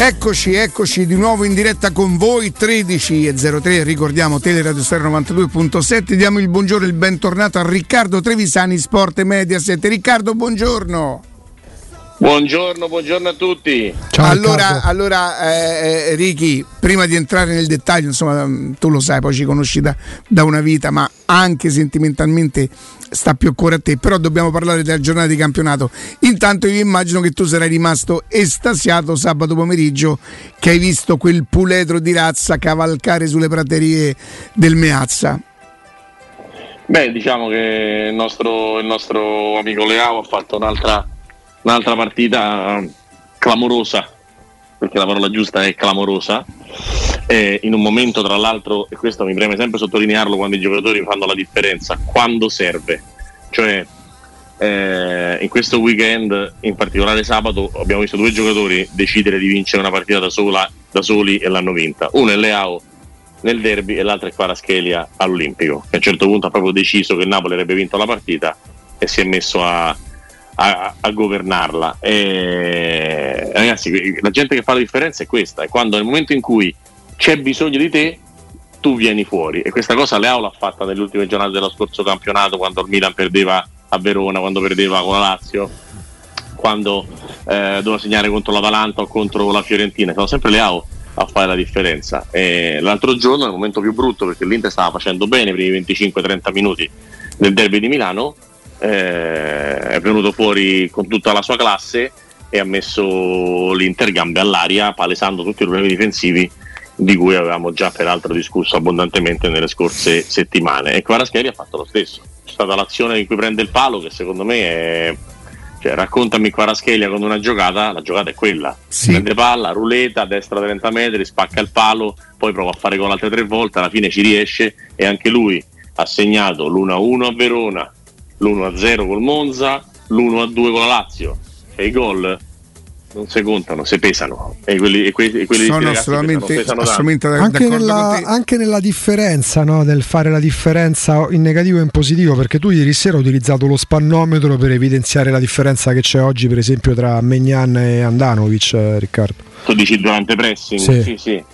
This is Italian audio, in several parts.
Eccoci, eccoci di nuovo in diretta con voi 13 e 03, ricordiamo Teleradio Stereo 92.7, diamo il buongiorno e il bentornato a Riccardo Trevisani Sport Mediaset. Riccardo, buongiorno. Buongiorno, buongiorno a tutti. Ciao, allora, allora eh, eh, Ricky, prima di entrare nel dettaglio, insomma, mm, tu lo sai, poi ci conosci da, da, una vita, ma anche sentimentalmente sta più a cuore a te. Però dobbiamo parlare della giornata di campionato. Intanto io immagino che tu sarai rimasto estasiato sabato pomeriggio che hai visto quel puledro di razza cavalcare sulle praterie del Meazza. Beh, diciamo che il nostro, il nostro amico Leao ha fatto un'altra un'altra partita clamorosa, perché la parola giusta è clamorosa, eh, in un momento tra l'altro, e questo mi preme sempre sottolinearlo quando i giocatori fanno la differenza, quando serve. Cioè, eh, in questo weekend, in particolare sabato, abbiamo visto due giocatori decidere di vincere una partita da, sola, da soli e l'hanno vinta. Uno è Leao nel derby e l'altro è Quaraschelia all'Olimpico, che a un certo punto ha proprio deciso che il Napoli avrebbe vinto la partita e si è messo a, a, a governarla. E, ragazzi, la gente che fa la differenza è questa: è quando nel momento in cui c'è bisogno di te, tu vieni fuori. E questa cosa Leao l'ha fatta nelle ultime giornate dello scorso campionato, quando il Milan perdeva a Verona, quando perdeva con la Lazio, quando eh, doveva segnare contro l'Atalanta o contro la Fiorentina. Sono sempre Leao a fare la differenza. E l'altro giorno, nel momento più brutto, perché l'Inter stava facendo bene i 25-30 minuti del derby di Milano, eh, è venuto fuori con tutta la sua classe e ha messo l'Inter gambe all'aria palesando tutti i problemi difensivi di cui avevamo già peraltro discusso abbondantemente nelle scorse settimane e Quarascheri ha fatto lo stesso c'è stata l'azione in cui prende il palo che secondo me è cioè, raccontami Quaraschelia con una giocata, la giocata è quella. Sì. Prende palla, ruleta, a destra 30 metri, spacca il palo, poi prova a fare con altre tre volte, alla fine ci riesce e anche lui ha segnato l'1-1 a Verona, l'1-0 col Monza, l'1-2 con la Lazio. E i gol non si contano, si pesano. E quelli, e quelli, e quelli sono assolutamente, pesano, pesano assolutamente anche, nella, anche nella differenza no? del fare la differenza in negativo e in positivo perché tu ieri sera hai utilizzato lo spannometro per evidenziare la differenza che c'è oggi per esempio tra Megnan e Andanovic eh, Riccardo. Tu dici durante pressing? Sì. Sì, sì.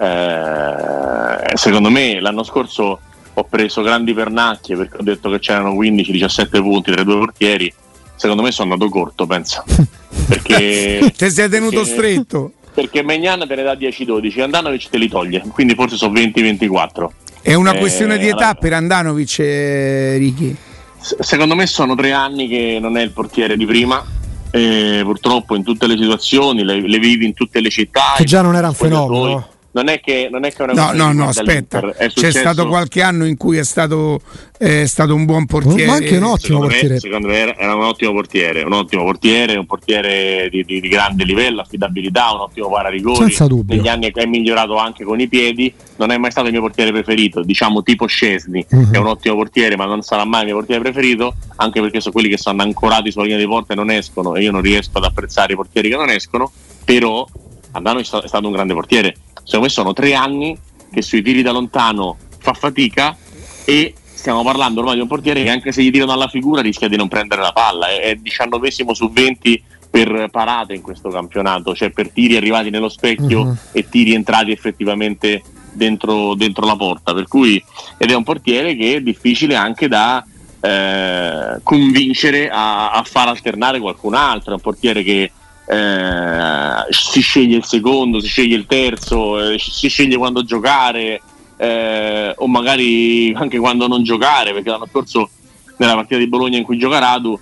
Eh, secondo me l'anno scorso ho preso grandi pernacchie perché ho detto che c'erano 15-17 punti tra i due portieri. Secondo me sono andato corto, penso. Perché ti sei tenuto perché, stretto. Perché Megnan te ne dà 10-12, Andanovic te li toglie, quindi forse sono 20-24. È una eh, questione di età allora, per Andanovic, eh, Ricky? Secondo me sono tre anni che non è il portiere di prima. Eh, purtroppo in tutte le situazioni le, le, vivi in tutte le città. Che già non era un fenomeno non è che, non è, che una no, no, no, aspetta. C'è stato qualche anno in cui è stato, è stato un buon portiere. Ma anche un ottimo secondo portiere. Me, secondo me era un ottimo portiere, un ottimo portiere, un portiere di, di, di grande livello, affidabilità, un ottimo pararigori. Senza dubbio. Negli anni è migliorato anche con i piedi. Non è mai stato il mio portiere preferito, diciamo tipo Scesni, uh-huh. è un ottimo portiere, ma non sarà mai il mio portiere preferito, anche perché sono quelli che stanno ancorati sulla linea di porta e non escono, e io non riesco ad apprezzare i portieri che non escono, però Andano è stato un grande portiere secondo me sono tre anni che sui tiri da lontano fa fatica e stiamo parlando ormai di un portiere che anche se gli tirano alla figura rischia di non prendere la palla, è, diciannovesimo su 20 per parate in questo campionato, cioè per tiri arrivati nello specchio uh-huh. e tiri entrati effettivamente dentro, dentro, la porta, per cui ed è un portiere che è difficile anche da eh, convincere a, a far alternare qualcun altro, è un portiere che eh, si sceglie il secondo, si sceglie il terzo, eh, si sceglie quando giocare eh, o magari anche quando non giocare, perché l'anno scorso nella partita di Bologna in cui gioca Radu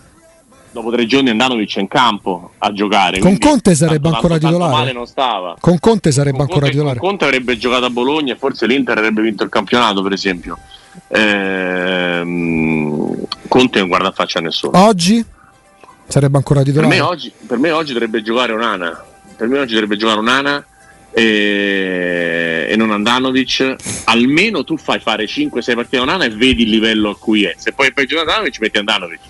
dopo tre giorni Andanovic è in campo a giocare. Con Conte sarebbe tanto, ancora tanto, titolare. non stava. Con Conte sarebbe con ancora Conte, titolare. Con Conte avrebbe giocato a Bologna e forse l'Inter avrebbe vinto il campionato, per esempio. Ehm, Conte non guarda faccia a nessuno. Oggi? Sarebbe ancora titolare? Per me oggi, per me oggi dovrebbe giocare Onana. Per me oggi dovrebbe giocare Onana e, e non Andanovic. Almeno tu fai fare 5-6 partite a Onana e vedi il livello a cui è. Se poi fai giocare Andanovic metti Andanovic.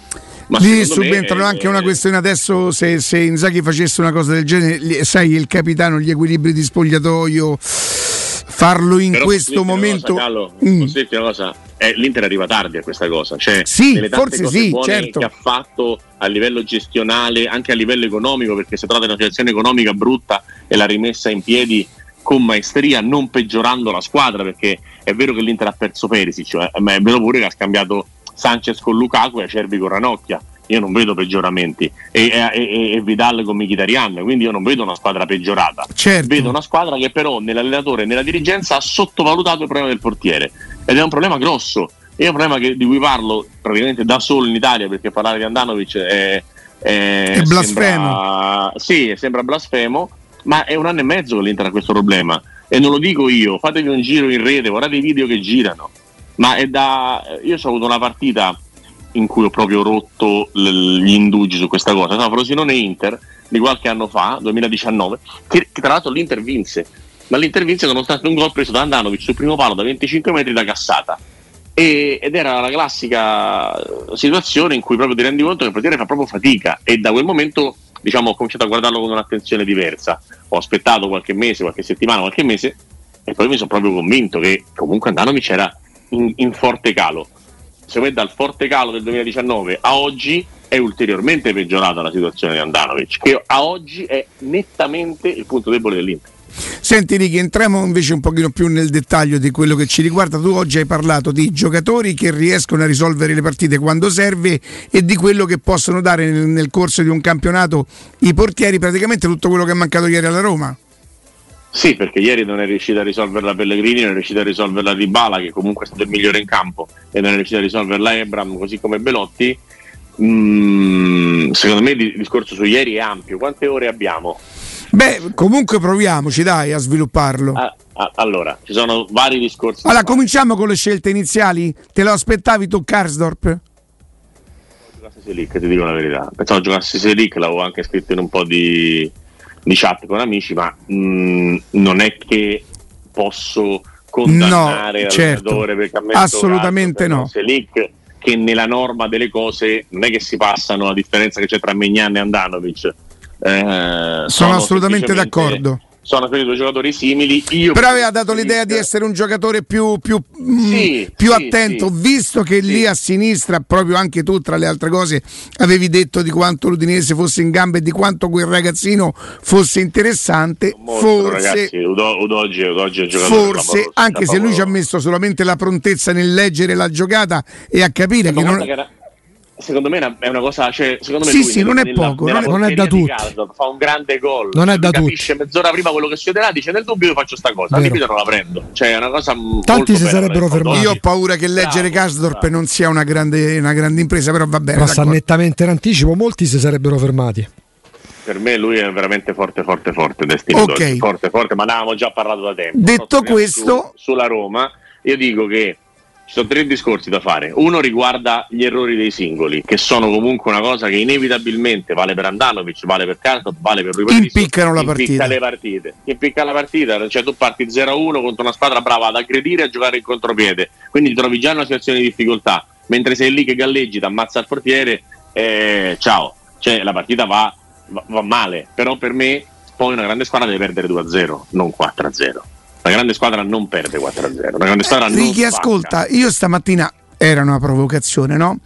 Ma Lì subentrano anche una questione adesso se, se Inzaghi facesse una cosa del genere, sai il capitano, gli equilibri di spogliatoio, farlo in questo momento... Cosa, Carlo, mm. una cosa, eh, l'Inter arriva tardi a questa cosa. Cioè, sì, forse sì, certo. che ha fatto a livello gestionale, anche a livello economico, perché si trovata in una situazione economica brutta e l'ha rimessa in piedi con maestria, non peggiorando la squadra, perché è vero che l'Inter ha perso Perisic, cioè, ma è vero pure che ha scambiato Sanchez con Lukaku e Acerbi con Ranocchia io non vedo peggioramenti. E, e, e Vidal con Mkhitaryan quindi io non vedo una squadra peggiorata. Certo. vedo una squadra che però nell'allenatore e nella dirigenza ha sottovalutato il problema del portiere. Ed è un problema grosso. È un problema che, di cui parlo praticamente da solo in Italia perché parlare di Andanovic è, è, è blasfemo. Sembra, sì, sembra blasfemo ma è un anno e mezzo che l'Inter ha questo problema. E non lo dico io fatevi un giro in rete guardate i video che girano. Ma è da io ho avuto una partita in cui ho proprio rotto l- gli indugi su questa cosa. No, Frosinone Inter di qualche anno fa, 2019, che, che tra l'altro l'Inter vinse, ma l'Inter vinse nonostante un gol preso da Andanovic sul primo palo da 25 metri da cassata. E, ed era la classica situazione in cui proprio ti rendi conto che il portiere fa proprio fatica e da quel momento diciamo, ho cominciato a guardarlo con un'attenzione diversa. Ho aspettato qualche mese, qualche settimana, qualche mese e poi mi sono proprio convinto che comunque Andanovic era in, in forte calo secondo me dal forte calo del 2019 a oggi è ulteriormente peggiorata la situazione di Andanovic, che a oggi è nettamente il punto debole dell'Inter. Senti Ricky, entriamo invece un pochino più nel dettaglio di quello che ci riguarda. Tu oggi hai parlato di giocatori che riescono a risolvere le partite quando serve e di quello che possono dare nel, nel corso di un campionato i portieri, praticamente tutto quello che è mancato ieri alla Roma. Sì, perché ieri non è riuscita a risolverla Pellegrini, non è riuscita a risolverla Dybala, che comunque è stato il migliore in campo, e non è riuscita a risolverla Ebram, così come Belotti. Mm, secondo me il discorso su ieri è ampio. Quante ore abbiamo? Beh, comunque proviamoci, dai, a svilupparlo. Ah, ah, allora, ci sono vari discorsi. Allora, cominciamo con le scelte iniziali. Te lo aspettavi tu, Karsdorp? Selic, ti dico la verità. Pensavo giocassi Selic, l'avevo anche scritto in un po' di di chat con amici, ma mh, mm, non è che posso condannare no, certo. perché assolutamente no. Selic che nella norma delle cose non è che si passano la differenza che c'è tra Megnan e Andanovic. Eh, sono, sono assolutamente d'accordo sono quelli due giocatori simili. Io Però aveva dato l'idea di essere un giocatore più, più, mm, sì, più sì, attento, sì, visto che lì a sinistra, proprio anche tu, tra le altre cose, avevi detto di quanto l'Udinese fosse in gamba e di quanto quel ragazzino fosse interessante. Molto, forse, ragazzi, Udo, Udogi, Udogi forse anche se lui ci ha messo solamente la prontezza nel leggere la giocata e a capire che non. Che era Secondo me è una cosa, cioè, secondo me sì, sì, non è nella, poco, nella non, è, da tutti. Caldo, fa un grande gol, non è da capisce tutti. mezz'ora prima quello che succederà, dice nel dubbio io faccio sta cosa, Vero. non la prendo. Cioè, è una cosa Tanti si sarebbero fermati. Io ho paura che leggere Kasdorp non sia una grande, una grande, impresa, però va bene. Passa nettamente in anticipo, molti si sarebbero fermati. Per me lui è veramente forte, forte, forte, destino okay. forte, forte, ma ne avevamo già parlato da tempo. Detto questo, su, sulla Roma, io dico che ci sono tre discorsi da fare. Uno riguarda gli errori dei singoli, che sono comunque una cosa che inevitabilmente vale per Andanovic, vale per Cartot, vale per Rui Impiccano la partita. Impicca le partite. Impicca la partita, cioè tu parti 0-1 contro una squadra brava ad aggredire e a giocare in contropiede. Quindi ti trovi già in una situazione di difficoltà. Mentre sei lì che galleggi, ti ammazza il portiere, eh, ciao. Cioè la partita va, va, va male. Però per me poi una grande squadra deve perdere 2-0, non 4-0. Una grande squadra non perde 4-0. Una grande squadra non Ricky, ascolta, io stamattina era una provocazione, no?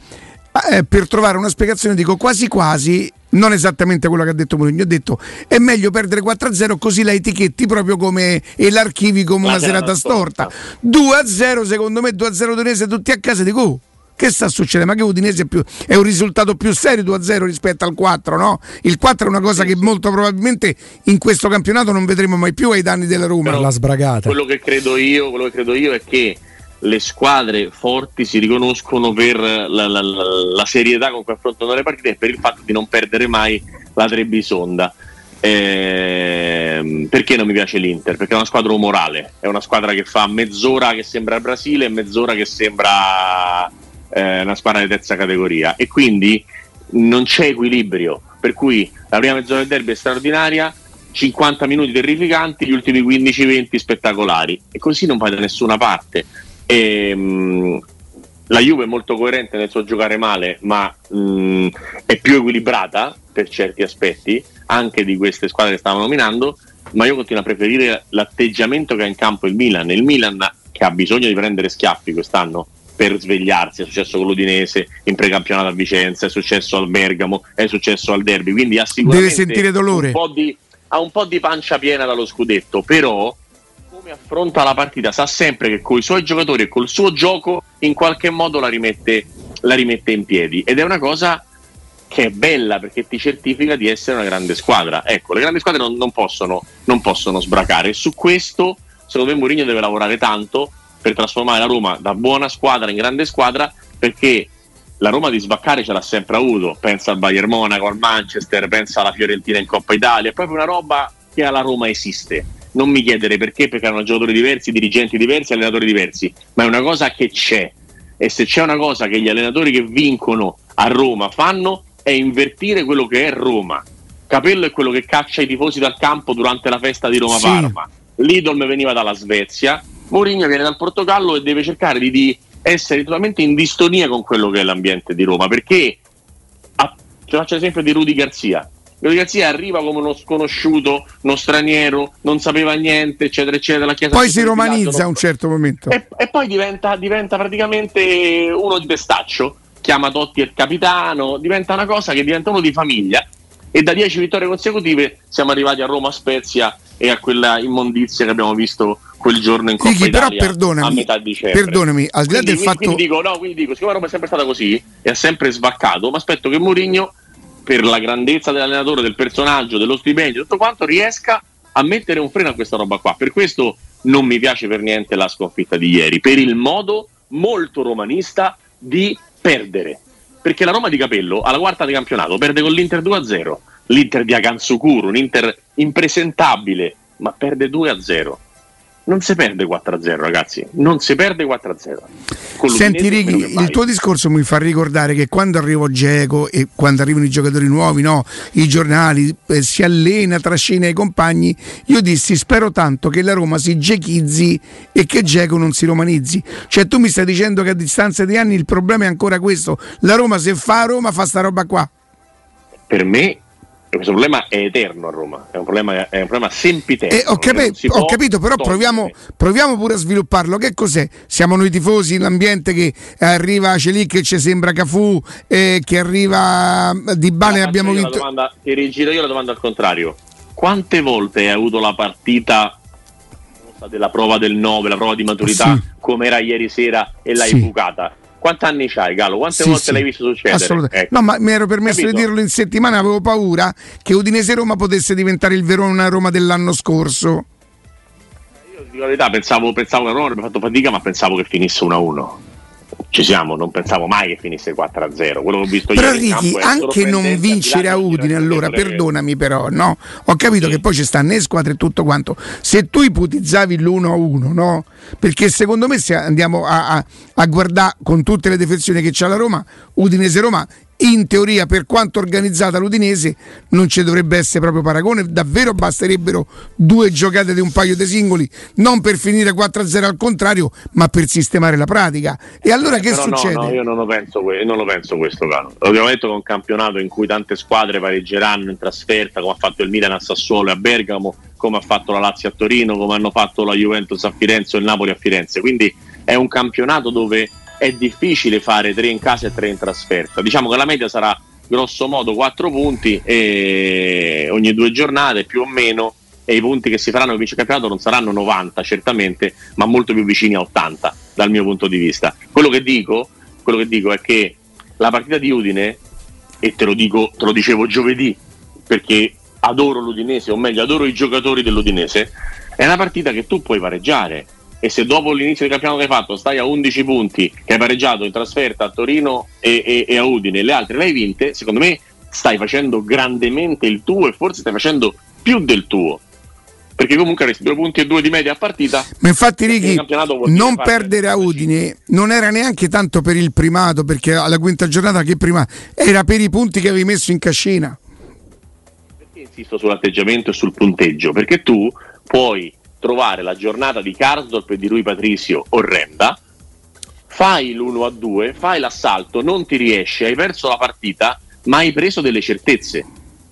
Eh, per trovare una spiegazione dico quasi quasi non esattamente quello che ha detto Mourinho, ho detto è meglio perdere 4-0 così la etichetti proprio come e l'archivi come una serata storta. 2-0 secondo me 2-0 Udinese tutti a casa dico oh, che sta succedendo? Ma che Udinese è, più, è un risultato più serio 2-0 rispetto al 4, no? Il 4 è una cosa che molto probabilmente in questo campionato non vedremo mai più ai danni della Roma. Però la sbragata. Quello che credo io, quello che credo io è che le squadre forti si riconoscono per la, la, la, la, serietà con cui affrontano le partite e per il fatto di non perdere mai la Trebisonda. Eh, perché non mi piace l'Inter? Perché è una squadra umorale, è una squadra che fa mezz'ora che sembra Brasile e mezz'ora che sembra eh, una squadra di terza categoria e quindi non c'è equilibrio, per cui la prima mezz'ora del derby è straordinaria, 50 minuti terrificanti, gli ultimi 15-20 spettacolari e così non vai da nessuna parte. E, mh, mm, la Juve è molto coerente nel suo giocare male, ma mh, mm, è più equilibrata per certi aspetti, anche di queste squadre che stavamo nominando, ma io continuo a preferire l'atteggiamento che ha in campo il Milan. Il Milan che ha bisogno di prendere schiaffi quest'anno per svegliarsi, è successo con l'Udinese in precampionato a Vicenza, è successo al Bergamo, è successo al Derby, quindi ha sicuramente. Un po di, ha un po' di pancia piena dallo scudetto, però come affronta la partita sa sempre che con i suoi giocatori e col suo gioco in qualche modo la rimette, la rimette in piedi ed è una cosa che è bella perché ti certifica di essere una grande squadra. Ecco, le grandi squadre non, non, possono, non possono sbracare su questo secondo me Mourinho deve lavorare tanto per trasformare la Roma da buona squadra in grande squadra perché la Roma di sbaccare ce l'ha sempre avuto, pensa al Bayern Monaco, al Manchester, pensa alla Fiorentina in Coppa Italia, è proprio una roba che alla Roma esiste. Non mi chiedere perché, perché hanno giocatori diversi, dirigenti diversi, allenatori diversi, ma è una cosa che c'è. E se c'è una cosa che gli allenatori che vincono a Roma fanno è invertire quello che è Roma. Capello è quello che caccia i tifosi dal campo durante la festa di Roma-Parma. Sì. Lidl veniva dalla Svezia, Mourinho viene dal Portogallo e deve cercare di, di, essere totalmente in distonia con quello che è l'ambiente di Roma. Perché a, faccio l'esempio di Rudy Garzia. Rudy Garzia arriva come uno sconosciuto, uno straniero, non sapeva niente, eccetera, eccetera. poi si romanizza a un certo momento. E, e poi diventa, diventa praticamente uno di pestaccio chiama Totti il capitano, diventa una cosa che diventa uno di famiglia e da 10 vittorie consecutive siamo arrivati a Roma Spezia e a quella immondizia che abbiamo visto quel giorno in Coppa Ricky, Italia però perdonami, a metà dicembre. Perdonami, al di là del fatto quindi dico, no, quindi dico, siccome Roma è sempre stata così e ha sempre svaccato, ma aspetto che Mourinho per la grandezza dell'allenatore, del personaggio, dello stipendio, tutto quanto riesca a mettere un freno a questa roba qua. Per questo non mi piace per niente la sconfitta di ieri, per il modo molto romanista di perdere. Perché la Roma di Capello alla quarta di campionato perde con l'Inter 2-0, l'Inter di Aganzukuru, un Inter impresentabile, ma perde 2-0 non si perde 4-0 ragazzi, non si perde 4-0. Senti Righi, il tuo discorso mi fa ricordare che quando arrivo Geco e quando arrivano i giocatori nuovi, no, i giornali, eh, si allena, trascina i compagni, io dissi spero tanto che la Roma si gechizzi e che Geco non si romanizzi. Cioè tu mi stai dicendo che a distanza di anni il problema è ancora questo, la Roma se fa a Roma fa sta roba qua. Per me questo problema è eterno a Roma, è un problema, è un problema sempiterno. Eh, ho, capi- ho capito, però proviamo, proviamo, pure a svilupparlo. Che cos'è? Siamo noi tifosi, l'ambiente che arriva Celic che ci sembra Cafù, eh, che arriva Di Bale abbiamo vinto. Domanda, ti rigiro io la domanda al contrario. Quante volte hai avuto la partita della prova del 9, la prova di maturità, sì. come era ieri sera e l'hai sì. bucata? Quanti anni c'hai, Galo? Quante sì, volte sì. l'hai visto succedere? Assolutamente. Ecco. No, ma mi ero permesso Capito? di dirlo in settimana, avevo paura che Udinese Roma potesse diventare il Verona Roma dell'anno scorso. Io dico la verità, pensavo, pensavo che Roma avrebbe fatto fatica, ma pensavo che finisse 1-1 ci siamo, non pensavo mai che finisse 4-0. Quello che ho visto però Ricky, anche non vincere a Udine, allora perdonami però, no? Ho capito sì. che poi ci sta né squadra e tutto quanto. Se tu ipotizzavi l'1-1, no? Perché secondo me se andiamo a, a, a guardare con tutte le defezioni che c'ha la Roma, Udinese-Roma in teoria per quanto organizzata l'Udinese non ci dovrebbe essere proprio paragone, davvero basterebbero due giocate di un paio di singoli, non per finire 4-0 al contrario, ma per sistemare la pratica. E allora eh, che succede? No, no, io non lo penso, non lo penso questo, Cano. Abbiamo detto che è un campionato in cui tante squadre pareggeranno in trasferta, come ha fatto il Milan a Sassuolo e a Bergamo, come ha fatto la Lazio a Torino, come hanno fatto la Juventus a Firenze o il Napoli a Firenze. Quindi è un campionato dove è difficile fare tre in casa e tre in trasferta. Diciamo che la media sarà grosso modo 4 punti ogni due giornate più o meno e i punti che si faranno in campionato non saranno 90 certamente, ma molto più vicini a 80 dal mio punto di vista. Quello che dico, quello che dico è che la partita di Udine, e te lo, dico, te lo dicevo giovedì, perché adoro l'Udinese, o meglio adoro i giocatori dell'Udinese, è una partita che tu puoi pareggiare e se dopo l'inizio del campionato che hai fatto stai a 11 punti che hai pareggiato in trasferta a Torino e, e, e a Udine le altre le hai vinte, secondo me stai facendo grandemente il tuo e forse stai facendo più del tuo perché comunque avresti due punti e due di media a partita. Ma infatti, Righi, non perdere a Udine non era neanche tanto per il primato, perché alla quinta giornata che prima era per i punti che avevi messo in cascina. Perché insisto sull'atteggiamento e sul punteggio? Perché tu puoi trovare la giornata di Karsdorp e di Rui Patricio orrenda, fai l'1 a 2, fai l'assalto, non ti riesce, hai perso la partita, ma hai preso delle certezze.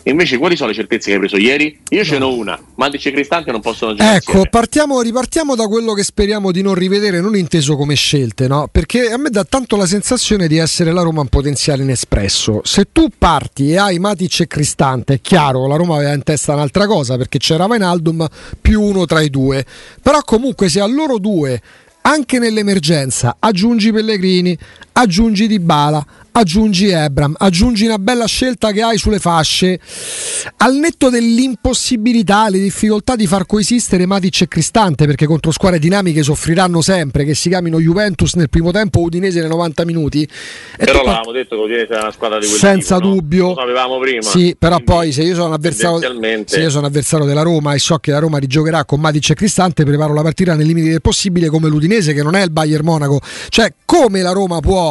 Invece, quali sono le certezze che hai preso ieri? Io ce n'ho una, Matic e Cristante non possono giocare. Ecco, partiamo, ripartiamo da quello che speriamo di non rivedere, non inteso come scelte, no? Perché a me dà tanto la sensazione di essere la Roma un potenziale inespresso. Se tu parti e hai Matic e Cristante, è chiaro, la Roma aveva in testa un'altra cosa perché c'era Vainaldum più uno tra i due. Però comunque se a loro due anche nell'emergenza aggiungi Pellegrini, aggiungi Dybala, aggiungi Ebram, aggiungi una bella scelta che hai sulle fasce, al netto dell'impossibilità, le difficoltà di far coesistere Matic e Cristante, perché contro squadre dinamiche soffriranno sempre, che si chiamino Juventus nel primo tempo, Udinese nei 90 minuti. E però l'avevamo detto che Udinese era una squadra di quel Senza tipo, dubbio. No? Lo sapevamo prima. Sì, però Quindi, poi se io sono avversario se io sono avversario della Roma e so che la Roma rigiocherà con Matic e Cristante, preparo la partita nei limiti del possibile come l'Udinese che non è il Bayern Monaco. Cioè, come la Roma può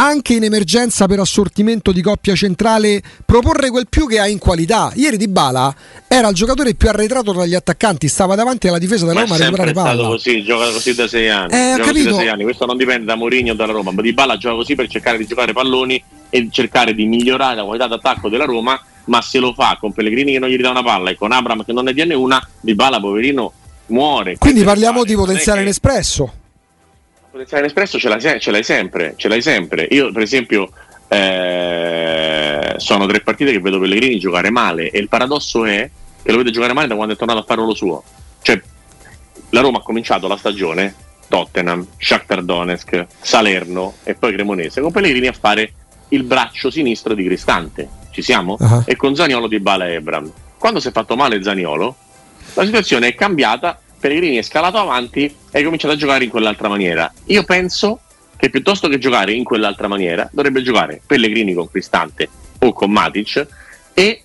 anche in emergenza per assortimento di coppia centrale proporre quel più che ha in qualità. Ieri Di Bala era il giocatore più arretrato tra gli attaccanti, stava davanti alla difesa della Roma a recuperare palla. È stato così, gioca così da sei anni. Eh, capito. Da sei anni. Questo non dipende da Mourinho o dalla Roma, ma Di Bala gioca così per cercare di giocare palloni e cercare di migliorare la qualità d'attacco della Roma, ma se lo fa con Pellegrini che non gli dà una palla e con Abram che non ne tiene una, Di Bala poverino muore. Quindi parliamo di potenziale in espresso potenziale espresso ce l'hai, ce l'hai, sempre, ce l'hai sempre. Io, per esempio, eh, sono tre partite che vedo Pellegrini giocare male e il paradosso è che lo vede giocare male da quando è tornato a fare lo suo. Cioè, la Roma ha cominciato la stagione Tottenham, Shakhtar Donetsk, Salerno e poi Cremonese con Pellegrini a fare il braccio sinistro di Cristante. Ci siamo? Uh-huh. E con Zaniolo di Bala e Ebram. Quando si è fatto male Zaniolo, la situazione è cambiata Pellegrini è scalato avanti e hai cominciato a giocare in quell'altra maniera. Io penso che piuttosto che giocare in quell'altra maniera dovrebbe giocare Pellegrini con Cristante o con Matic e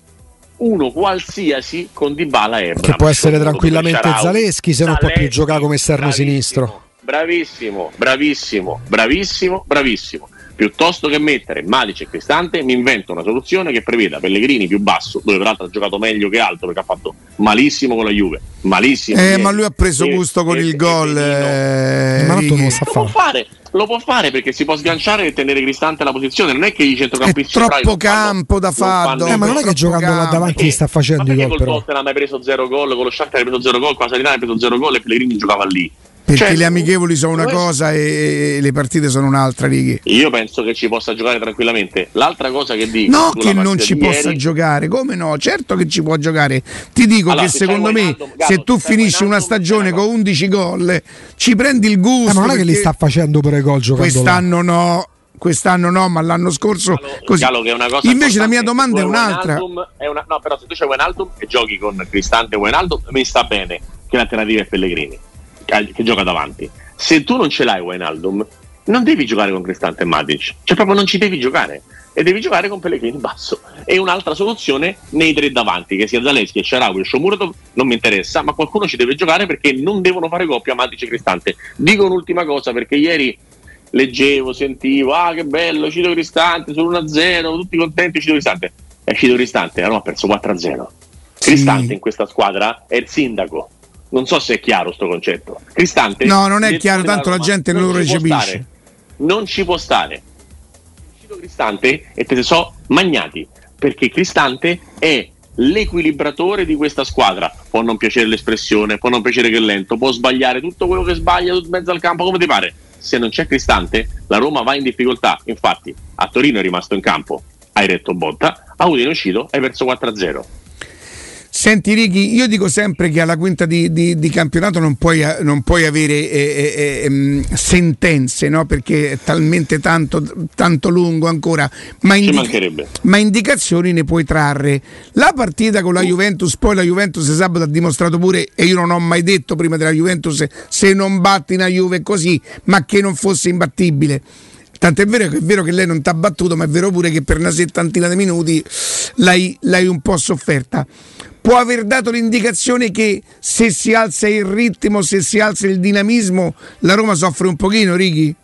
uno qualsiasi con Dybala e Ebram. Che può essere tranquillamente Zaleschi se non può più giocare come esterno sinistro. Bravissimo, bravissimo, bravissimo, bravissimo piuttosto che mettere Malice e Cristante mi invento una soluzione che preveda Pellegrini più basso dove peraltro ha giocato meglio che altro perché ha fatto malissimo con la Juve malissimo. Eh, ma lui ha preso gusto con e, il gol eh, ma non lo, lo può fare lo può fare perché si può sganciare e tenere Cristante la posizione non è che i centrocampisti è troppo campo da fare eh, ma non è che giocando là davanti sta facendo i gol col Tottenham hai preso zero gol con lo Shakhtar hai preso zero gol con la Salernitana hai preso zero gol e Pellegrini giocava lì perché cioè, le amichevoli sono una cosa e le partite sono un'altra, Righi. Io penso che ci possa giocare tranquillamente. L'altra cosa che dico... No che non ci possa ieri... giocare, come no? Certo che ci può giocare. Ti dico allora, che secondo me Wijnaldum, se tu finisci una stagione con 11 gol, ci prendi il gusto. Eh, ma non è che li sta facendo per i gol giocando Quest'anno là. no quest'anno no, ma l'anno scorso Gallo, così. Gallo Invece la mia domanda è un'altra. È una, no, però se tu c'è Wijnaldum e giochi con Cristante e Wijnaldum, mi sta bene che l'alternativa è Pellegrini, che, gioca davanti se tu non ce l'hai Wijnaldum, non devi giocare con Cristante e Matic, cioè proprio non ci devi giocare e devi giocare con Pellegrini basso. E un'altra soluzione nei tre davanti, che sia Zaleschi, Sharawi e Shomurodov, non mi interessa, ma qualcuno ci deve giocare perché non devono fare coppia Matic e Cristante. Dico un'ultima cosa perché ieri leggevo, sentivo, ah che bello, Cito Cristante sull'1-0, tutti contenti, Cito Cristante. È Cito Cristante, Roma ha perso 4-0. Cristante sì. in questa squadra è il sindaco non so se è chiaro questo concetto. Cristante. No, non è chiaro, tanto la gente non, lo recepisce. Non ci può stare. Cristante e te ne so magnati, perché Cristante è l'equilibratore di questa squadra. Può non piacere l'espressione, può non piacere che è lento, può sbagliare tutto quello che sbaglia in mezzo al campo come ti pare. Se non c'è Cristante, la Roma va in difficoltà. Infatti, a Torino è rimasto in campo, hai retto botta, a Udine è uscito, hai perso 4-0 Senti Righi, io dico sempre che alla quinta di, di, di campionato non puoi, non puoi avere eh, eh, eh, sentenze, no? perché è talmente tanto, tanto lungo ancora, ma, indica- ma, indicazioni ne puoi trarre. La partita con la Juventus, poi la Juventus sabato ha dimostrato pure, e io non ho mai detto prima della Juventus se non batti una Juve così, ma che non fosse imbattibile. Tanto è vero che è vero che lei non ti ha battuto, ma è vero pure che per una settantina di minuti l'hai, l'hai un po' sofferta può aver dato l'indicazione che se si alza il ritmo, se si alza il dinamismo, la Roma soffre un pochino, Righi?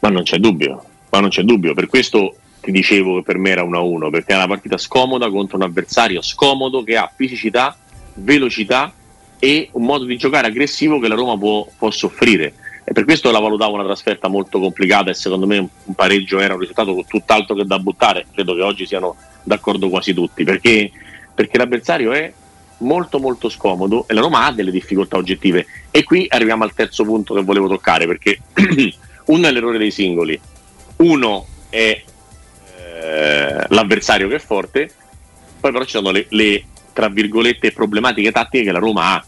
Ma non c'è dubbio, ma non c'è dubbio, per questo ti dicevo che per me era 1-1, perché è una partita scomoda contro un avversario scomodo che ha fisicità, velocità e un modo di giocare aggressivo che la Roma può, può soffrire. E per questo la valutavo una trasferta molto complicata e secondo me un pareggio era un risultato tutt'altro che da buttare. Credo che oggi siano d'accordo quasi tutti, perché, perché l'avversario è molto molto scomodo e la Roma ha delle difficoltà oggettive. E qui arriviamo al terzo punto che volevo toccare, perché uno è l'errore dei singoli, uno è eh, l'avversario che è forte, poi però ci sono le, le tra virgolette problematiche tattiche che la Roma ha,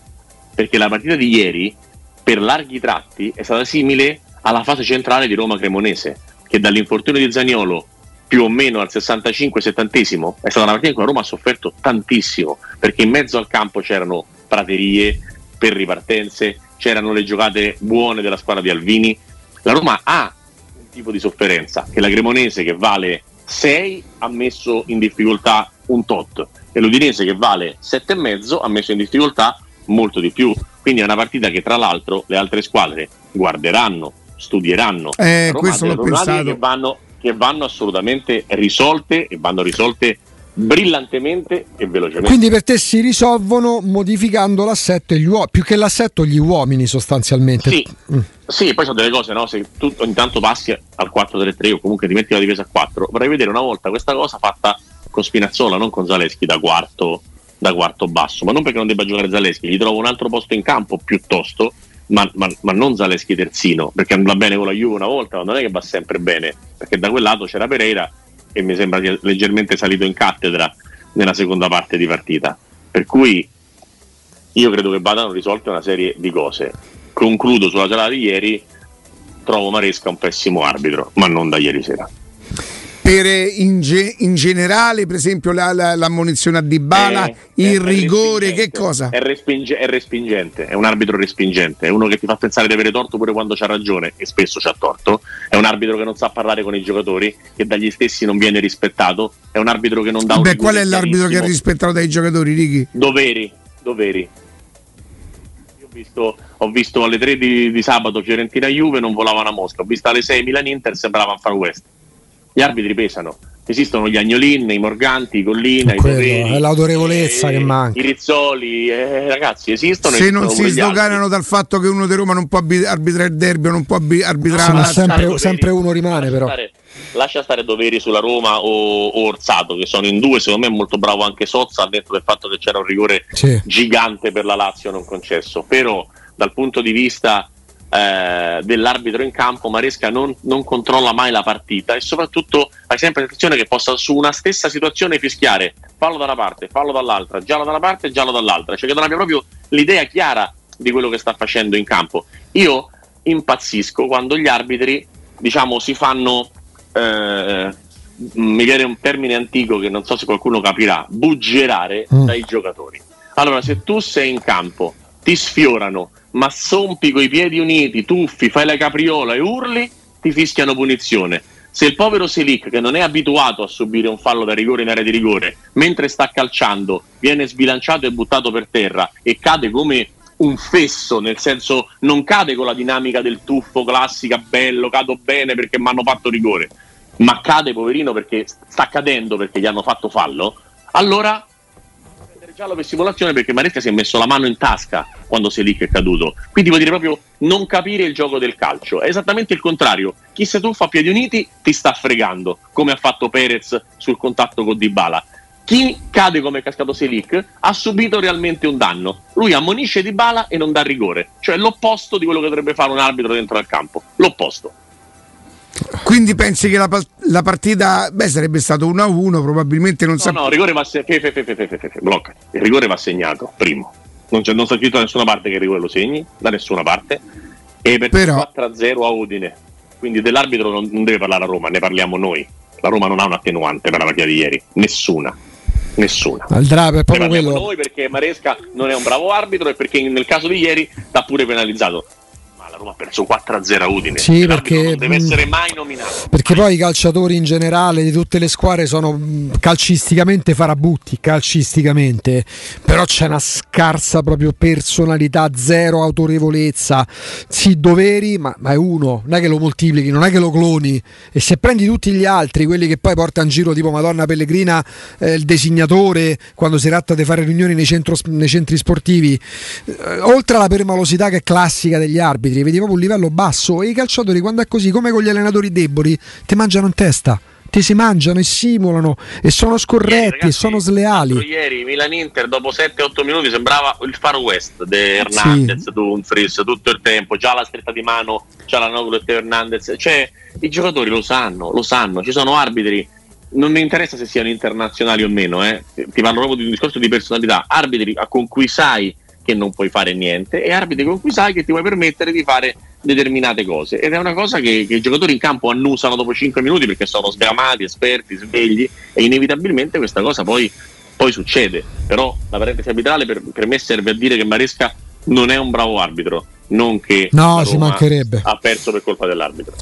perché la partita di ieri per larghi tratti è stata simile alla fase centrale di Roma Cremonese, che dall'infortunio di Zagnolo più o meno al 65-70 è stata una partita in cui la Roma ha sofferto tantissimo, perché in mezzo al campo c'erano praterie per ripartenze, c'erano le giocate buone della squadra di Alvini. La Roma ha un tipo di sofferenza che la Cremonese che vale 6 ha messo in difficoltà un tot e l'Udinese che vale 7,5 ha messo in difficoltà molto di più. Quindi è una partita che tra l'altro le altre squadre guarderanno, studieranno. Eh, questo l'ho pensato. Che vanno, che vanno assolutamente risolte e vanno risolte brillantemente e velocemente. Quindi per te si risolvono modificando l'assetto e gli uomini, più che l'assetto gli uomini sostanzialmente. Sì, mm. sì poi sono delle cose, no? se tu ogni tanto passi al 4-3-3 o comunque ti metti la difesa a 4, vorrei vedere una volta questa cosa fatta con Spinazzola, non con Zaleschi da quarto, da quarto basso, ma non perché non debba giocare Zaleschi, gli trovo un altro posto in campo piuttosto ma, ma, ma, non Zaleschi terzino, perché andava bene con la Juve una volta, ma non è che va sempre bene, perché da quel lato c'era Pereira e mi sembra leggermente salito in cattedra nella seconda parte di partita. Per cui io credo che vadano risolte una serie di cose. Concludo sulla serata di ieri, trovo Maresca un pessimo arbitro, ma non da ieri sera per in, ge- in, generale, per esempio, la, la, l'ammonizione a Dybala, è, il è, rigore, che cosa? È, respinge- è, respingente, è un arbitro respingente, è uno che ti fa pensare di avere torto pure quando c'ha ragione, e spesso c'ha torto. È un arbitro che non sa parlare con i giocatori, che dagli stessi non viene rispettato. È un arbitro che non dà Beh, un qual è l'arbitro che è rispettato dai giocatori, Ricky? Doveri, doveri. Io ho visto, ho visto alle 3 di, di sabato Fiorentina Juve, non volava una mosca. Ho visto alle 6 Milan Inter, sembrava far west gli arbitri pesano. Esistono gli Agnolin, i Morganti, i Collina, Quello, i è l'autorevolezza eh, che manca. I Rizzoli, eh, ragazzi, esistono. Se non si sdoganano dal fatto che uno di Roma non può arbitrare il derby, non può arbitrare. No, sempre, sempre, uno rimane, però. Stare, lascia stare doveri sulla Roma o, o, Orsato, che sono in due. Secondo me è molto bravo anche Sozza, al detto del fatto che c'era un rigore sì. gigante per la Lazio non concesso. Però dal punto di vista eh, dell'arbitro in campo, Maresca non, non, controlla mai la partita e soprattutto hai sempre l'impressione che possa su una stessa situazione fischiare fallo da una parte, fallo dall'altra, giallo da una parte e giallo dall'altra, cioè che non abbia proprio l'idea chiara di quello che sta facendo in campo. Io impazzisco quando gli arbitri, diciamo, si fanno, eh, mi viene un termine antico che non so se qualcuno capirà, buggerare mm. dai giocatori. Allora, se tu sei in campo, ti sfiorano, ma sompi coi piedi uniti, tuffi, fai la capriola e urli, ti fischiano punizione. Se il povero Selic, che non è abituato a subire un fallo da rigore in area di rigore, mentre sta calciando, viene sbilanciato e buttato per terra e cade come un fesso, nel senso non cade con la dinamica del tuffo classica, bello, cado bene perché mi hanno fatto rigore, ma cade poverino perché sta cadendo perché gli hanno fatto fallo, allora giallo per simulazione perché Maresca si è messo la mano in tasca quando Selic è caduto. Quindi vuol dire proprio non capire il gioco del calcio. È esattamente il contrario. Chi se tu fa piedi uniti ti sta fregando, come ha fatto Perez sul contatto con Dybala. Chi cade come è cascato Selic ha subito realmente un danno. Lui ammonisce Dybala e non dà rigore, cioè l'opposto di quello che dovrebbe fare un arbitro dentro al campo. L'opposto. Quindi pensi che la, la partita beh, sarebbe stato 1-1, probabilmente non no, sa... No, il rigore va se... fe, fe, fe, blocca. Il rigore va segnato, primo. Non, c'è, non sta scritto da nessuna parte che il rigore lo segni, da nessuna parte. E per Però... 4-0 a Udine. Quindi dell'arbitro non, non deve parlare a Roma, ne parliamo noi. La Roma non ha un attenuante per la partita di ieri, nessuna nessuna. Al drape è proprio quello. noi perché Maresca non è un bravo arbitro e perché nel caso di ieri sta pure penalizzato. Roma ha perso 4-0 a Udine. Sì, perché non deve essere mai nominato. Perché poi i calciatori in generale di tutte le squadre sono calcisticamente farabutti, calcisticamente, però c'è una scarsa proprio personalità, zero autorevolezza. Sì, doveri, ma, ma è uno, non è che lo moltiplichi, non è che lo cloni. E se prendi tutti gli altri, quelli che poi porta in giro tipo Madonna Pellegrina, eh, il designatore, quando si tratta di fare riunioni nei, centro, nei centri sportivi, eh, oltre alla permalosità che è classica degli arbitri, vedi proprio un livello basso e i calciatori quando è così come con gli allenatori deboli ti mangiano in testa ti si mangiano e simulano e sono scorretti ieri, ragazzi, e sono sleali. Ieri Milan-Inter dopo 7-8 minuti sembrava il Far West di Hernandez, sì. Dumfries, tutto il tempo, già la stretta di mano, già la Noglu e Hernandez, cioè i giocatori lo sanno, lo sanno, ci sono arbitri non mi interessa se siano internazionali o meno, eh. ti parlo proprio di un discorso di personalità, arbitri con cui sai che non puoi fare niente. E arbitri con cui sai che ti puoi permettere di fare determinate cose. Ed è una cosa che, che i giocatori in campo annusano dopo 5 minuti perché sono sgamati, esperti, svegli e inevitabilmente questa cosa poi, poi succede. Però la parentesi arbitrale per, per, me serve a dire che Maresca non è un bravo arbitro non che no, ci mancherebbe. ha perso per colpa dell'arbitro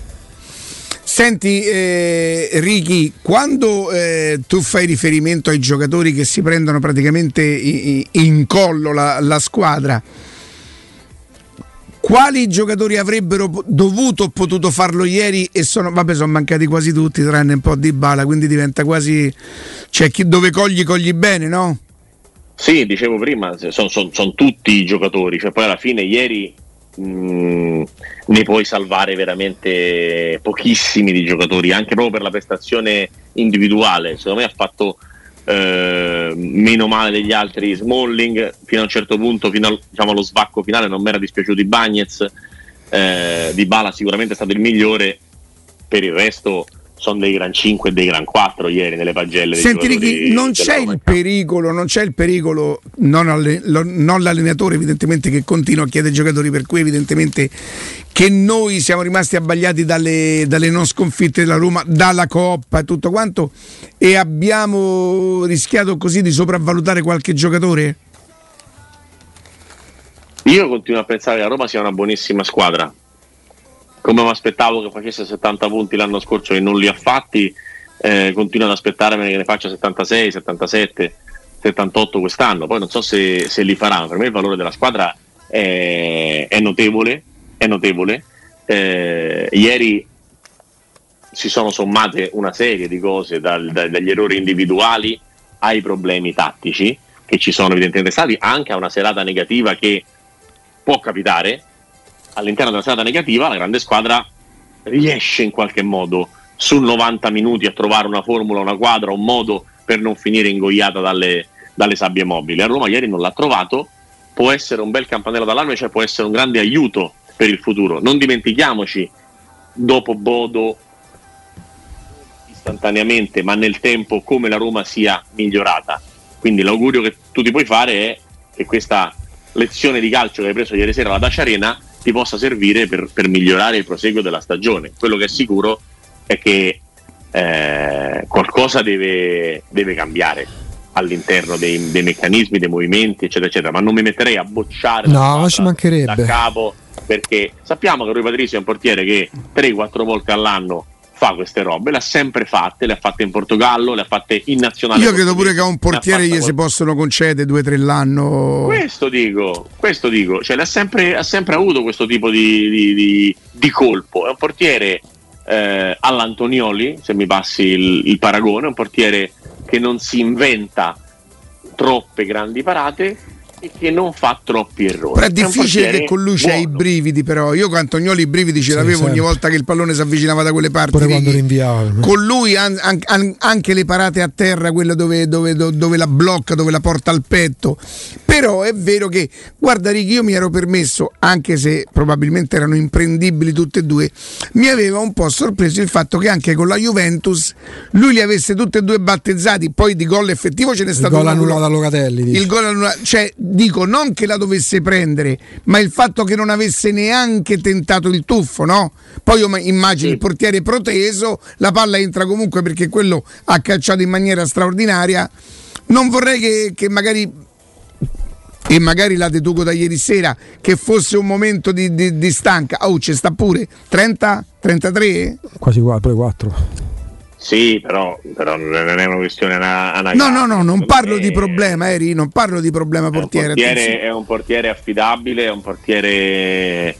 Senti eh, Ricky, quando eh, tu fai riferimento ai giocatori che si prendono praticamente in, collo la, la squadra, quali giocatori avrebbero dovuto o potuto farlo ieri e sono, vabbè, sono mancati quasi tutti, tranne un po' di bala, quindi diventa quasi, cioè chi, dove cogli, cogli bene, no? Sì, dicevo prima, sono son, son tutti i giocatori, cioè poi alla fine ieri mh, mm, ne puoi salvare veramente pochissimi di giocatori, anche proprio per la prestazione individuale, secondo me ha fatto eh, meno male degli altri Smalling fino a un certo punto fino al, diciamo, allo sbacco finale non mi era dispiaciuto di Bagnez eh, Di Bala sicuramente è stato il migliore per il resto sono dei gran 5 e dei gran 4 ieri nelle pagelle. Senti Ricky, non c'è il pericolo, non c'è il pericolo, non, alle, lo, non, l'allenatore evidentemente che continua a chiedere ai giocatori, per cui evidentemente che noi siamo rimasti abbagliati dalle, dalle non sconfitte della Roma, dalla Coppa e tutto quanto e abbiamo rischiato così di sopravvalutare qualche giocatore? Io continuo a pensare che la Roma sia una buonissima squadra, come mi aspettavo che facesse 70 punti l'anno scorso e non li ha fatti, eh, continuo ad aspettarmi che ne faccia 76, 77, 78 quest'anno. Poi non so se, se li farà, per me il valore della squadra è, è notevole. È notevole. Eh, ieri si sono sommate una serie di cose dal, da, dagli errori individuali ai problemi tattici che ci sono evidentemente stati, anche a una serata negativa che può capitare, all'interno della serata negativa la grande squadra riesce in qualche modo su 90 minuti a trovare una formula, una quadra, un modo per non finire ingoiata dalle, dalle sabbie mobili. A Roma ieri non l'ha trovato, può essere un bel campanello d'allarme, cioè può essere un grande aiuto per il futuro. Non dimentichiamoci, dopo Bodo, istantaneamente, ma nel tempo, come la Roma sia migliorata. Quindi l'augurio che tu ti puoi fare è che questa lezione di calcio che hai preso ieri sera alla Dacia Arena ti possa servire per, per migliorare il proseguo della stagione. Quello che è sicuro è che eh, qualcosa deve, deve, cambiare all'interno dei, dei, meccanismi, dei movimenti, eccetera, eccetera. Ma non mi metterei a bocciare no, ci mancherebbe. da capo perché sappiamo che Rui Patrizio è un portiere che 3-4 volte all'anno fa queste robe, le ha sempre fatte, le ha fatte in Portogallo, le ha fatte in nazionale. Io credo pure che a un portiere gli si possono concedere due o tre l'anno. Questo dico, questo dico, cioè ha sempre, ha sempre avuto questo tipo di, di, di, di colpo. È un portiere eh, all'Antonioli, se mi passi il, il paragone, un portiere che non si inventa troppe grandi parate e che non fa troppi errori. Però è difficile è che con lui c'è i brividi, però io con Antonioli i brividi ce sì, l'avevo sempre. ogni volta che il pallone si avvicinava da quelle parti. Pure quando rinviava. Con lui an- an- anche le parate a terra, quelle dove, dove, dove, la blocca, dove la porta al petto. Però è vero che, guarda Ricky, io mi ero permesso, anche se probabilmente erano imprendibili tutte e due, mi aveva un po' sorpreso il fatto che anche con la Juventus lui li avesse tutti e due battezzati, poi di gol effettivo ce n'è il stato gol annullato da Locatelli. Dice. Il gol annullato, cioè dico non che la dovesse prendere, ma il fatto che non avesse neanche tentato il tuffo, no? Poi io immagino sì. il portiere proteso, la palla entra comunque perché quello ha calciato in maniera straordinaria. Non vorrei che, che magari e magari la deduco da ieri sera che fosse un momento di, di, di stanca. Oh, ci sta pure 30, 33? Quasi 4, 4. Sì, però, però, non è una questione anagrafica. No, no, no, non parlo di problema, Eri, non parlo di problema portiere. È un portiere, è un portiere affidabile, è un portiere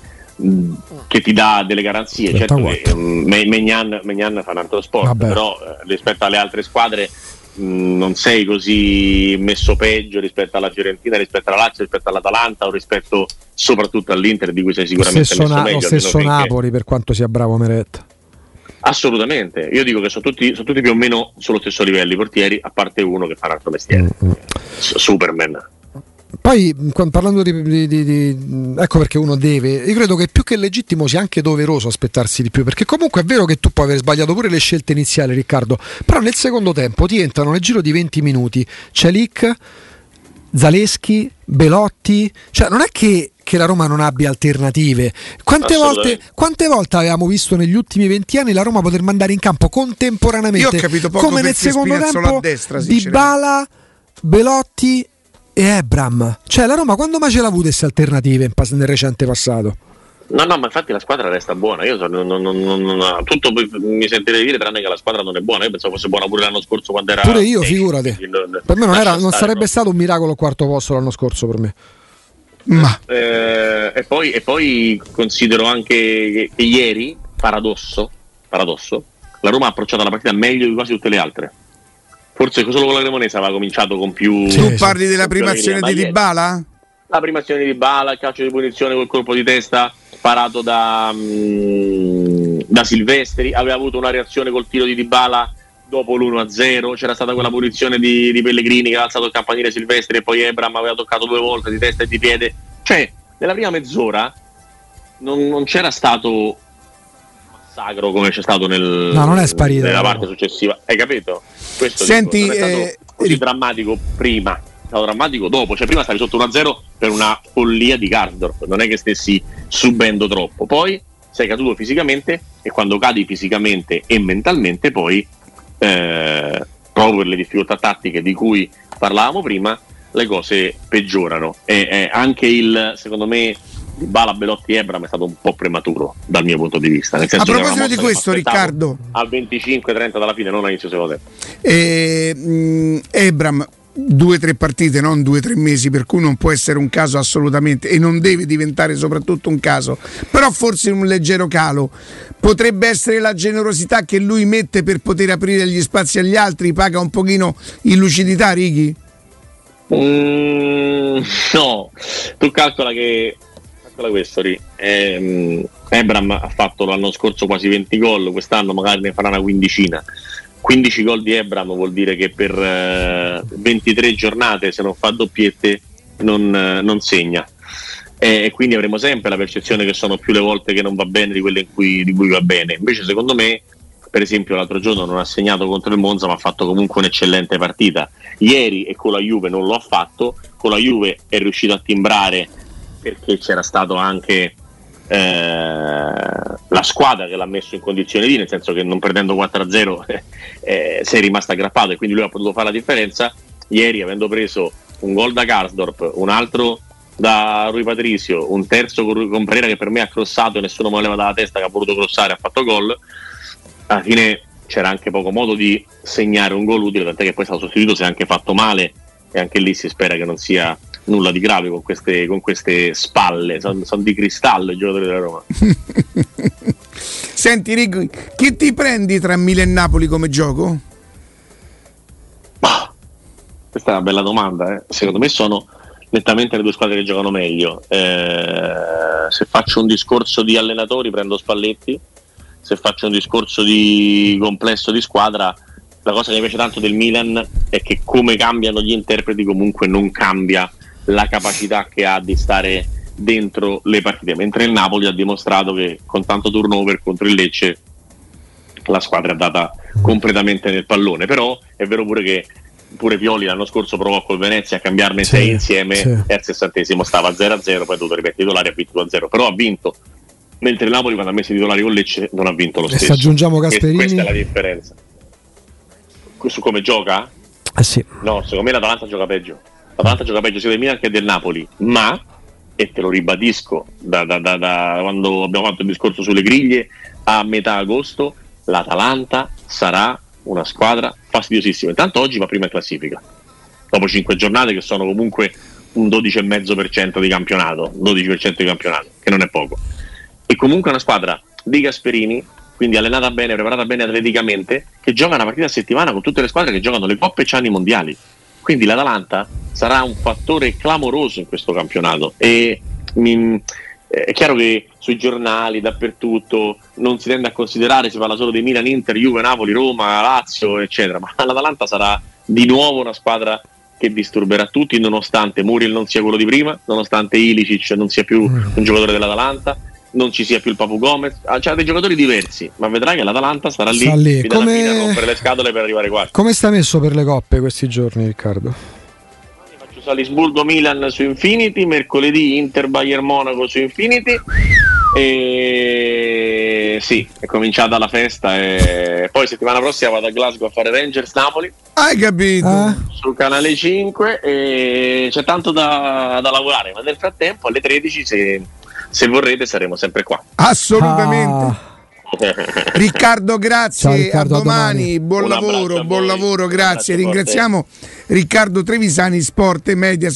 che ti dà delle garanzie. Certo che Megnan, Megnan fa un altro sport, Vabbè. però eh, rispetto alle altre squadre mh, non sei così messo peggio rispetto alla Fiorentina, rispetto alla Lazio, rispetto all'Atalanta o rispetto soprattutto all'Inter di cui sei sicuramente stesso messo na- meglio. Lo stesso Napoli per quanto sia bravo Meretta Assolutamente, io dico che sono tutti, sono tutti più o meno sullo stesso livello i portieri, a parte uno che fa un altro mestiere, mm-hmm. Superman. Poi parlando di, di, di, di, ecco perché uno deve, io credo che più che legittimo sia anche doveroso aspettarsi di più, perché comunque è vero che tu puoi aver sbagliato pure le scelte iniziali, Riccardo, però nel secondo tempo ti entrano nel giro di 20 minuti Celic, Zaleschi, Belotti, cioè non è che che la Roma non abbia alternative. Quante volte, quante volte, avevamo visto negli ultimi 20 anni la Roma poter mandare in campo contemporaneamente come nel secondo tempo destra, di Bala, Belotti e Ebram. Cioè la Roma quando mai ce l'ha avuto queste alternative nel recente passato? No, no, ma infatti la squadra resta buona. Io sono, non, non, non, tutto mi sentirei dire tranne che la squadra non è buona. Io pensavo fosse buona pure l'anno scorso quando era. Pure io, figurati. Per me non, era, non sarebbe stato un miracolo il quarto posto l'anno scorso per me. Ma. Eh, e, poi, e, poi, considero anche che, che, ieri, paradosso, paradosso, la Roma ha approcciato la partita meglio di quasi tutte le altre. Forse solo con la Cremonese aveva cominciato con più. Tu parli della primazione di Dybala? La primazione di Dybala, il calcio di punizione col colpo di testa parato da, um, da Silvestri, aveva avuto una reazione col tiro di Dybala dopo l'1-0 c'era stata quella punizione di, di, Pellegrini che aveva alzato il campanile Silvestri e poi Ebram aveva toccato due volte di testa e di piede. Cioè nella prima mezz'ora non, non c'era stato massacro come c'è stato nel, no, non è sparito, nella parte successiva. Hai capito? Questo Senti, dico, non è stato eh, così ri- drammatico prima. È stato drammatico dopo. Cioè prima stavi sotto 1-0 per una follia di Gardorf non è che stessi subendo troppo. Poi sei caduto fisicamente e quando cadi fisicamente e mentalmente poi eh, proprio per le difficoltà tattiche di cui parlavamo prima, le cose peggiorano. E eh, anche il, secondo me, di Bala Belotti Ebram è stato un po' prematuro dal mio punto di vista. a proposito di questo, Riccardo, al 25-30 dalla fine, non all'inizio secondo tempo. Eh, mh, Ebram due o tre partite, non due o tre mesi, per cui non può essere un caso assolutamente e non deve diventare soprattutto un caso, però forse un leggero calo. Potrebbe essere la generosità che lui mette per poter aprire gli spazi agli altri, paga un pochino in lucidità, Righi? Mm, no, tu calcola che calcola questo, Ri. Eh, Ebram ha fatto l'anno scorso quasi 20 gol, quest'anno magari ne farà una quindicina 15 gol di Ebram vuol dire che per eh, 23 giornate, se non fa doppiette, non, eh, non segna. E, quindi avremo sempre la percezione che sono più le volte che non va bene di quelle in cui, di cui va bene. Invece, secondo me, per esempio, l'altro giorno non ha segnato contro il Monza, ma ha fatto comunque un'eccellente partita. Ieri e con la Juve non lo ha fatto, con la Juve è riuscito a timbrare perché c'era stato anche eh, la squadra che l'ha messo in condizione di, nel senso che non perdendo 4-0 eh, eh, sei rimasto aggrappato e quindi lui ha potuto fare la differenza. Ieri avendo preso un gol da Karsdorp, un altro da Rui Patricio, un terzo con Pereira che per me ha crossato e nessuno me leva dalla testa che ha voluto crossare, ha fatto gol. Alla fine c'era anche poco modo di segnare un gol utile, tant'è che poi è stato sostituito, si è anche fatto male e anche lì si spera che non sia nulla di grave con queste, con queste spalle, sono son di cristallo i giocatori della Roma. Senti Rick, chi ti prendi tra Milan e Napoli come gioco? Bah, questa è una bella domanda, eh. secondo me sono nettamente le due squadre che giocano meglio. Eh, se faccio un discorso di allenatori prendo Spalletti, se faccio un discorso di complesso di squadra la cosa che mi piace tanto del Milan è che come cambiano gli interpreti comunque non cambia la capacità che ha di stare dentro le partite, mentre il Napoli ha dimostrato che con tanto turnover contro il Lecce la squadra è andata completamente nel pallone, però è vero pure che pure Pioli l'anno scorso provò col Venezia a cambiarne sì, sei insieme sì. e al sessantesimo stava 0-0, poi ha dovuto ripetere titolare ha vinto 2-0, però ha vinto mentre il Napoli quando ha messo i titolari con Lecce non ha vinto lo stesso. E se aggiungiamo Gasperini questa è la differenza. Su come gioca? Eh sì. No, secondo me l'Atalanta gioca peggio l'Atalanta gioca peggio sia del Milan che del Napoli, ma, e te lo ribadisco da, da, da, da quando abbiamo fatto il discorso sulle griglie, a metà agosto l'Atalanta sarà una squadra fastidiosissima. Intanto oggi va prima in classifica, dopo 5 giornate che sono comunque un 12,5% di campionato, 12% di campionato, che non è poco. E comunque una squadra di Gasperini, quindi allenata bene, preparata bene atleticamente, che gioca una partita a settimana con tutte le squadre che giocano le coppe e hanno i mondiali. Quindi l'Atalanta sarà un fattore clamoroso in questo campionato e mi, è chiaro che sui giornali, dappertutto, non si tende a considerare, si parla solo di Milan, Inter, Juve, Napoli, Roma, Lazio, eccetera, ma l'Atalanta sarà di nuovo una squadra che disturberà tutti, nonostante Muriel non sia quello di prima, nonostante Ilicic non sia più un giocatore dell'Atalanta, non ci sia più il Papu Gomez, ah, c'ha dei giocatori diversi, ma vedrai che l'Atalanta sarà lì, lì. Come... a rompere le scatole per arrivare qua. Come sta messo per le coppe questi giorni, Riccardo? Faccio Salisburgo Milan su Infinity, mercoledì Inter Bayern Monaco su Infinity. E sì, è cominciata la festa e poi settimana prossima vado a Glasgow a fare Rangers Napoli. Hai capito? Eh? Sul canale 5 e c'è tanto da, da lavorare, ma nel frattempo alle 13 se se vorrete saremo sempre qua. Assolutamente. Ah. Riccardo, grazie. Ciao, Riccardo, a, domani. a domani. Buon Un lavoro, buon lavoro, grazie. Ringraziamo Riccardo Trevisani, Sport e Media.